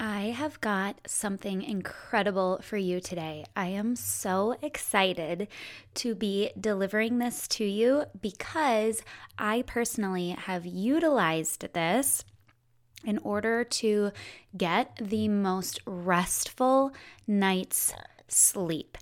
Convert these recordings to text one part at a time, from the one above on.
I have got something incredible for you today. I am so excited to be delivering this to you because I personally have utilized this in order to get the most restful night's sleep.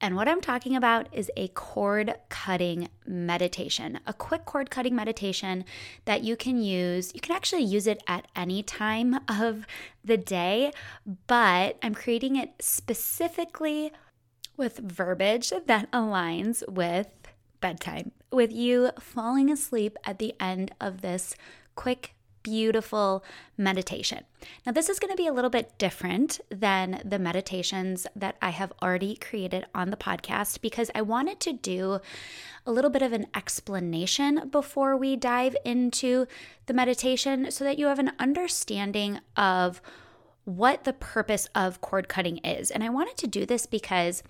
And what I'm talking about is a cord cutting meditation, a quick cord cutting meditation that you can use. You can actually use it at any time of the day, but I'm creating it specifically with verbiage that aligns with bedtime, with you falling asleep at the end of this quick beautiful meditation. Now, this is going to be a little bit different than the meditations that I have already created on the podcast because I wanted to do a little bit of an explanation before we dive into the meditation so that you have an understanding of what the purpose of cord cutting is. And I wanted to do this because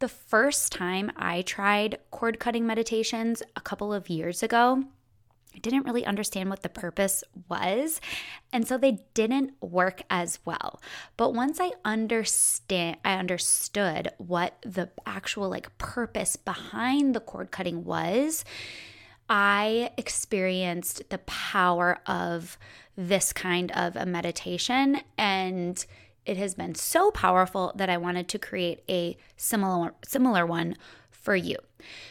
the first time I tried cord cutting meditations a couple of years ago, didn't really understand what the purpose was. And so they didn't work as well. But once I understand I understood what the actual like purpose behind the cord cutting was, I experienced the power of this kind of a meditation and it has been so powerful that I wanted to create a similar similar one for you.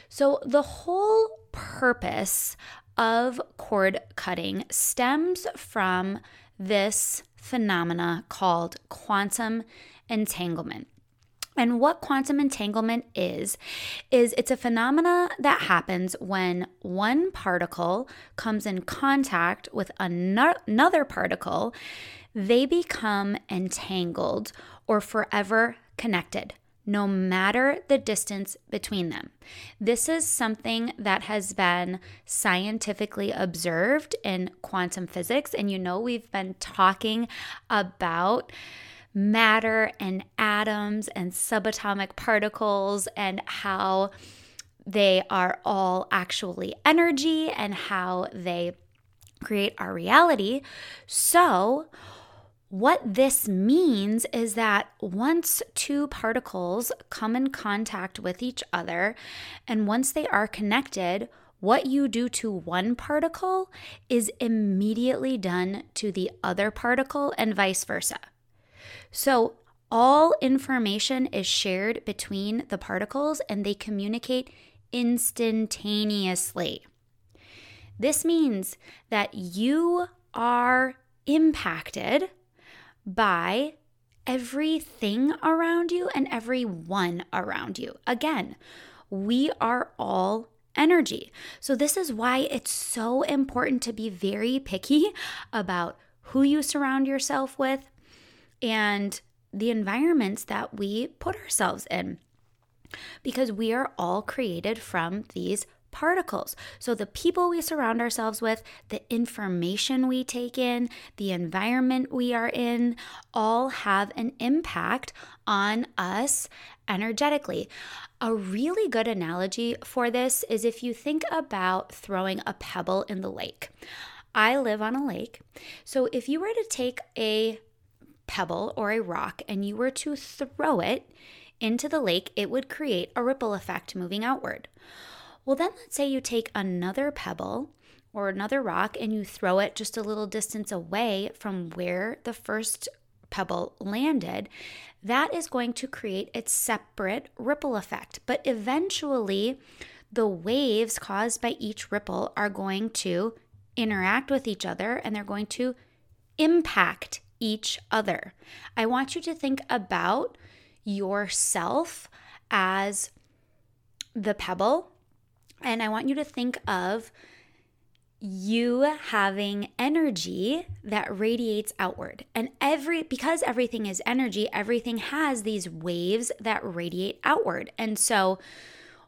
So the whole purpose of cord cutting stems from this phenomena called quantum entanglement. And what quantum entanglement is, is it's a phenomena that happens when one particle comes in contact with another particle, they become entangled or forever connected no matter the distance between them. This is something that has been scientifically observed in quantum physics. And you know, we've been talking about matter and atoms and subatomic particles and how they are all actually energy and how they create our reality. So, what this means is that once two particles come in contact with each other, and once they are connected, what you do to one particle is immediately done to the other particle, and vice versa. So, all information is shared between the particles and they communicate instantaneously. This means that you are impacted by everything around you and everyone around you. Again, we are all energy. So, this is why it's so important to be very picky about who you surround yourself with and the environments that we put ourselves in. Because we are all created from these particles. So, the people we surround ourselves with, the information we take in, the environment we are in, all have an impact on us energetically. A really good analogy for this is if you think about throwing a pebble in the lake. I live on a lake. So, if you were to take a pebble or a rock and you were to throw it into the lake, it would create a ripple effect moving outward. Well, then let's say you take another pebble or another rock and you throw it just a little distance away from where the first pebble landed, that is going to create its separate ripple effect. But eventually, the waves caused by each ripple are going to interact with each other and they're going to impact each other. I want you to think about yourself as the pebble and I want you to think of you having energy that radiates outward. And every because everything is energy, everything has these waves that radiate outward. And so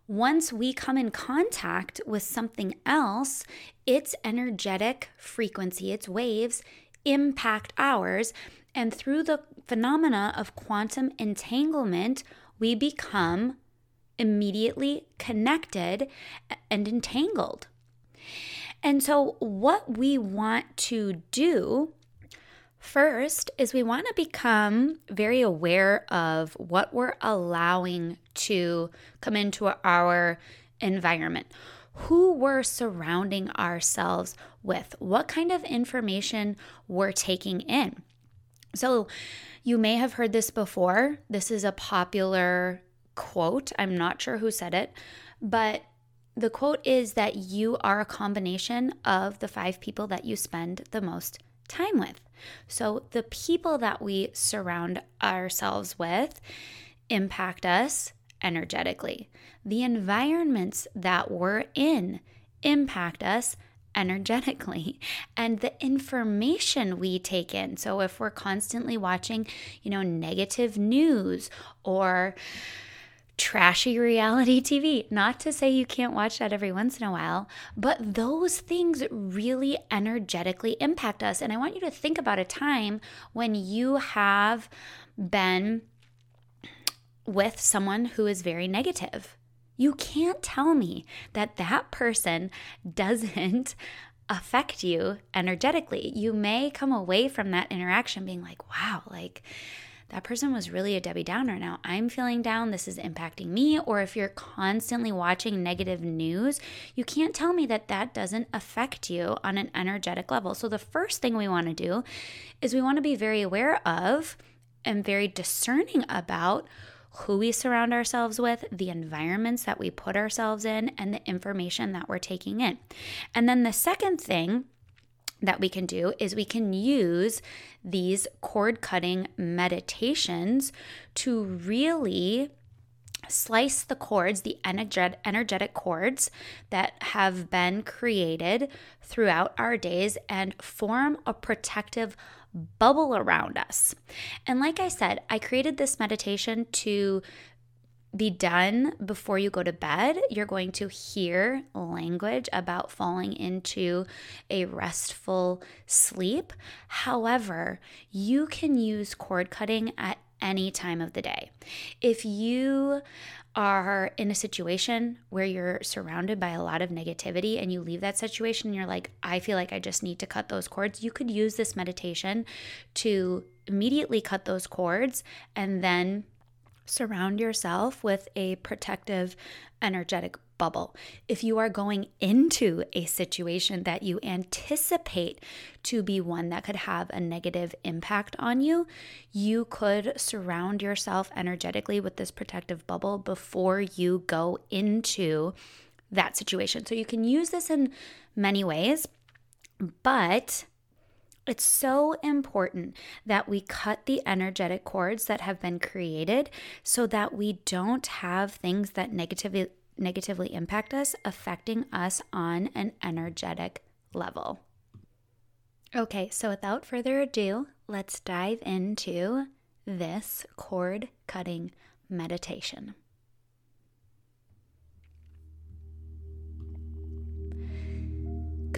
once we come in contact with something else, its energetic frequency, its waves impact ours. And through the phenomena of quantum entanglement, we become immediately connected and entangled. And so, what we want to do First is we want to become very aware of what we're allowing to come into our environment. Who we're surrounding ourselves with, what kind of information we're taking in. So, you may have heard this before. This is a popular quote. I'm not sure who said it, but the quote is that you are a combination of the five people that you spend the most time with. So, the people that we surround ourselves with impact us energetically. The environments that we're in impact us energetically and the information we take in. So if we're constantly watching, you know, negative news or trashy reality TV. Not to say you can't watch that every once in a while, but those things really energetically impact us. And I want you to think about a time when you have been with someone who is very negative. You can't tell me that that person doesn't affect you energetically. You may come away from that interaction being like, wow, like that person was really a Debbie Downer. Now I'm feeling down. This is impacting me. Or if you're constantly watching negative news, you can't tell me that that doesn't affect you on an energetic level. So the first thing we want to do is we want to be very aware of and very discerning about who we surround ourselves with, the environments that we put ourselves in, and the information that we're taking in. And then the second thing that we can do is we can use these cord cutting meditations to really slice the cords, the energetic cords that have been created throughout our days, and form a protective bubble around us. And like I said, I created this meditation to be done before you go to bed. You're going to hear language about falling into a restful sleep. However, you can use cord cutting at any time of the day. If you are in a situation where you're surrounded by a lot of negativity and you leave that situation and you're like, I feel like I just need to cut those cords, you could use this meditation to immediately cut those cords and then surround yourself with a protective, energetic bubble. If you are going into a situation that you anticipate to be one that could have a negative impact on you, you could surround yourself energetically with this protective bubble before you go into that situation. So you can use this in many ways, but it's so important that we cut the energetic cords that have been created so that we don't have things that negatively negatively impact us affecting us on an energetic level. Okay, so without further ado, let's dive into this cord cutting meditation.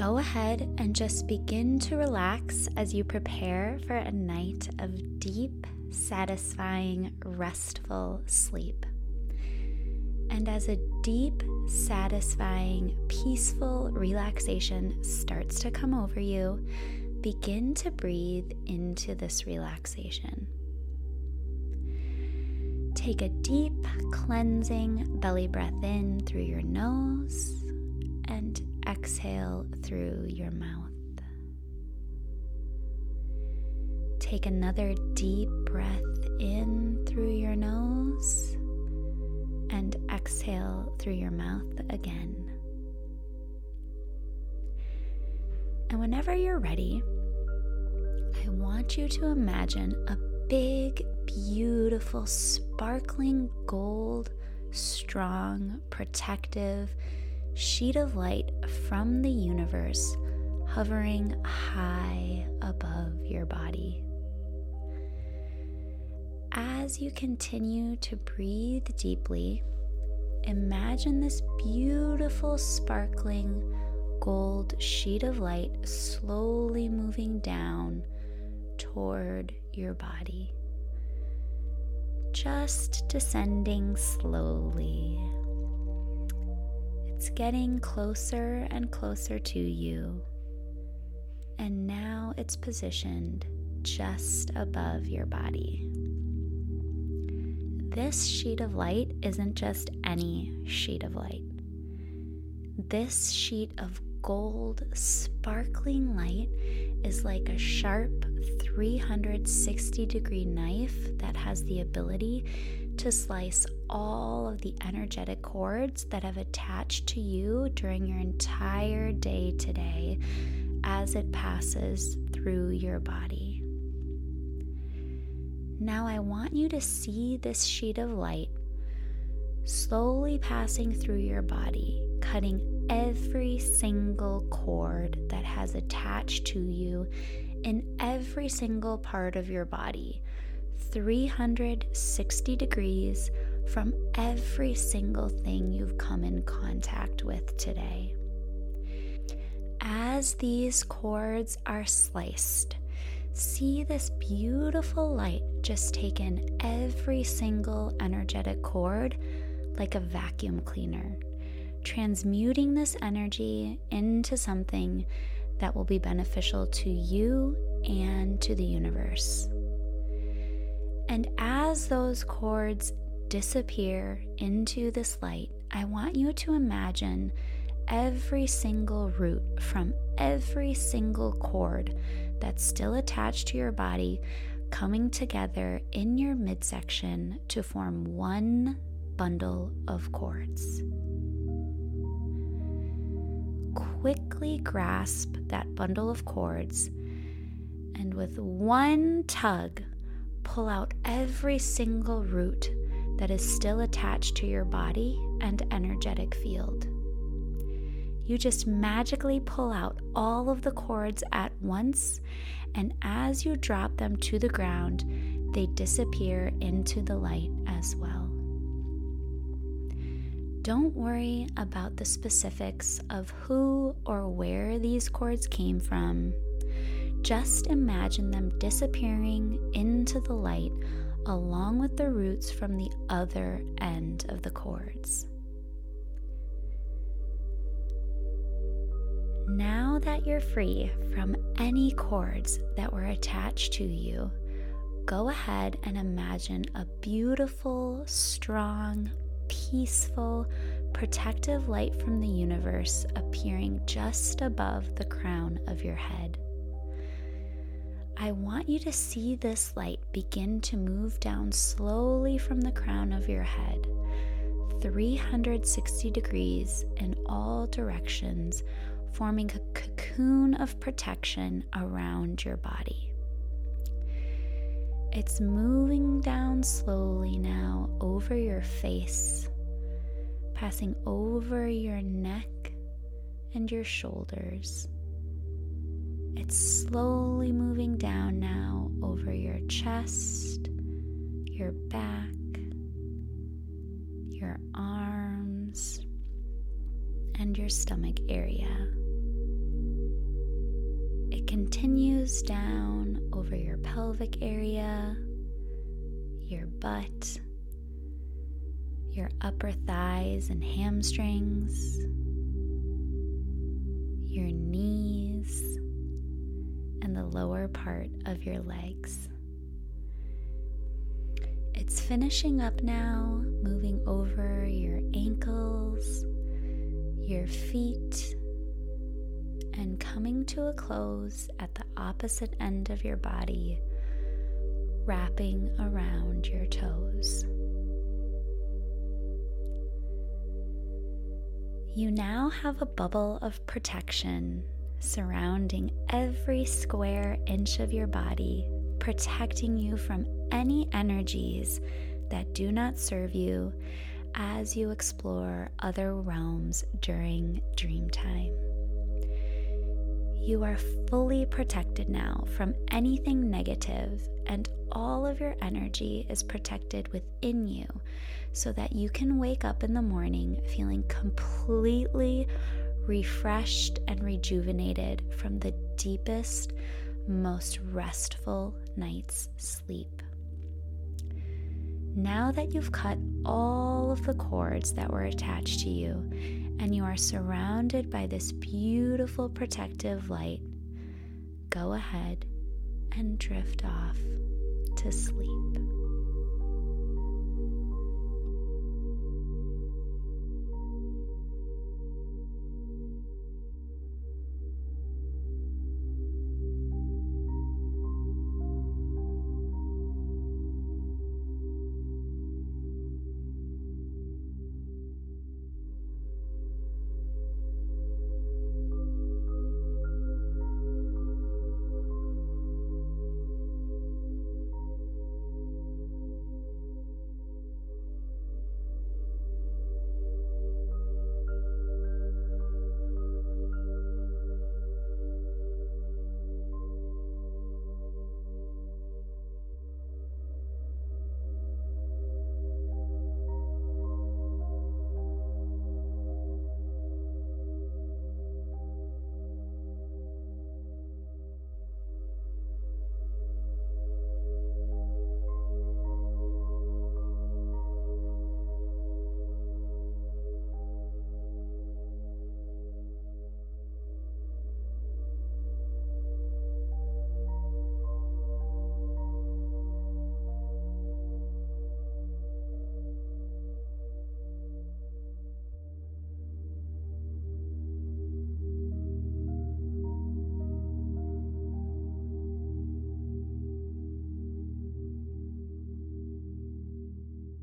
Go ahead and just begin to relax as you prepare for a night of deep, satisfying, restful sleep. And as a deep, satisfying, peaceful relaxation starts to come over you, begin to breathe into this relaxation. Take a deep, cleansing belly breath in through your nose and exhale through your mouth. Take another deep breath in through your nose and exhale through your mouth again. And whenever you're ready, I want you to imagine a big, beautiful, sparkling gold, strong, protective, sheet of light from the universe hovering high above your body. As you continue to breathe deeply, imagine this beautiful, sparkling gold sheet of light slowly moving down toward your body. Just descending slowly it's getting closer and closer to you. And now it's positioned just above your body. This sheet of light isn't just any sheet of light. This sheet of gold, sparkling light is like a sharp 360 degree knife that has the ability to slice all of the energetic cords that have attached to you during your entire day today as it passes through your body. Now, I want you to see this sheet of light slowly passing through your body, cutting every single cord that has attached to you in every single part of your body, 360 degrees from every single thing you've come in contact with today. As these cords are sliced, see this beautiful light just take in every single energetic cord like a vacuum cleaner, transmuting this energy into something that will be beneficial to you and to the universe. And as those cords disappear into this light, I want you to imagine every single root from every single cord that's still attached to your body coming together in your midsection to form one bundle of cords. Quickly grasp that bundle of cords and with one tug, pull out every single root that is still attached to your body and energetic field. You just magically pull out all of the cords at once, and as you drop them to the ground, they disappear into the light as well. Don't worry about the specifics of who or where these cords came from. Just imagine them disappearing into the light along with the roots from the other end of the cords. Now that you're free from any cords that were attached to you, go ahead and imagine a beautiful, strong, peaceful, protective light from the universe appearing just above the crown of your head. I want you to see this light begin to move down slowly from the crown of your head, 360 degrees in all directions, forming a cocoon of protection around your body. It's moving down slowly now over your face, passing over your neck and your shoulders. It's slowly moving down now over your chest, your back, your arms, and your stomach area. It continues down over your pelvic area, your butt, your upper thighs and hamstrings, your knees, the lower part of your legs. It's finishing up now, moving over your ankles, your feet, and coming to a close at the opposite end of your body, wrapping around your toes. You now have a bubble of protection surrounding every square inch of your body, protecting you from any energies that do not serve you as you explore other realms during dream time. You are fully protected now from anything negative, and all of your energy is protected within you so that you can wake up in the morning feeling completely refreshed and rejuvenated from the deepest, most restful night's sleep. Now that you've cut all of the cords that were attached to you and you are surrounded by this beautiful protective light, go ahead and drift off to sleep.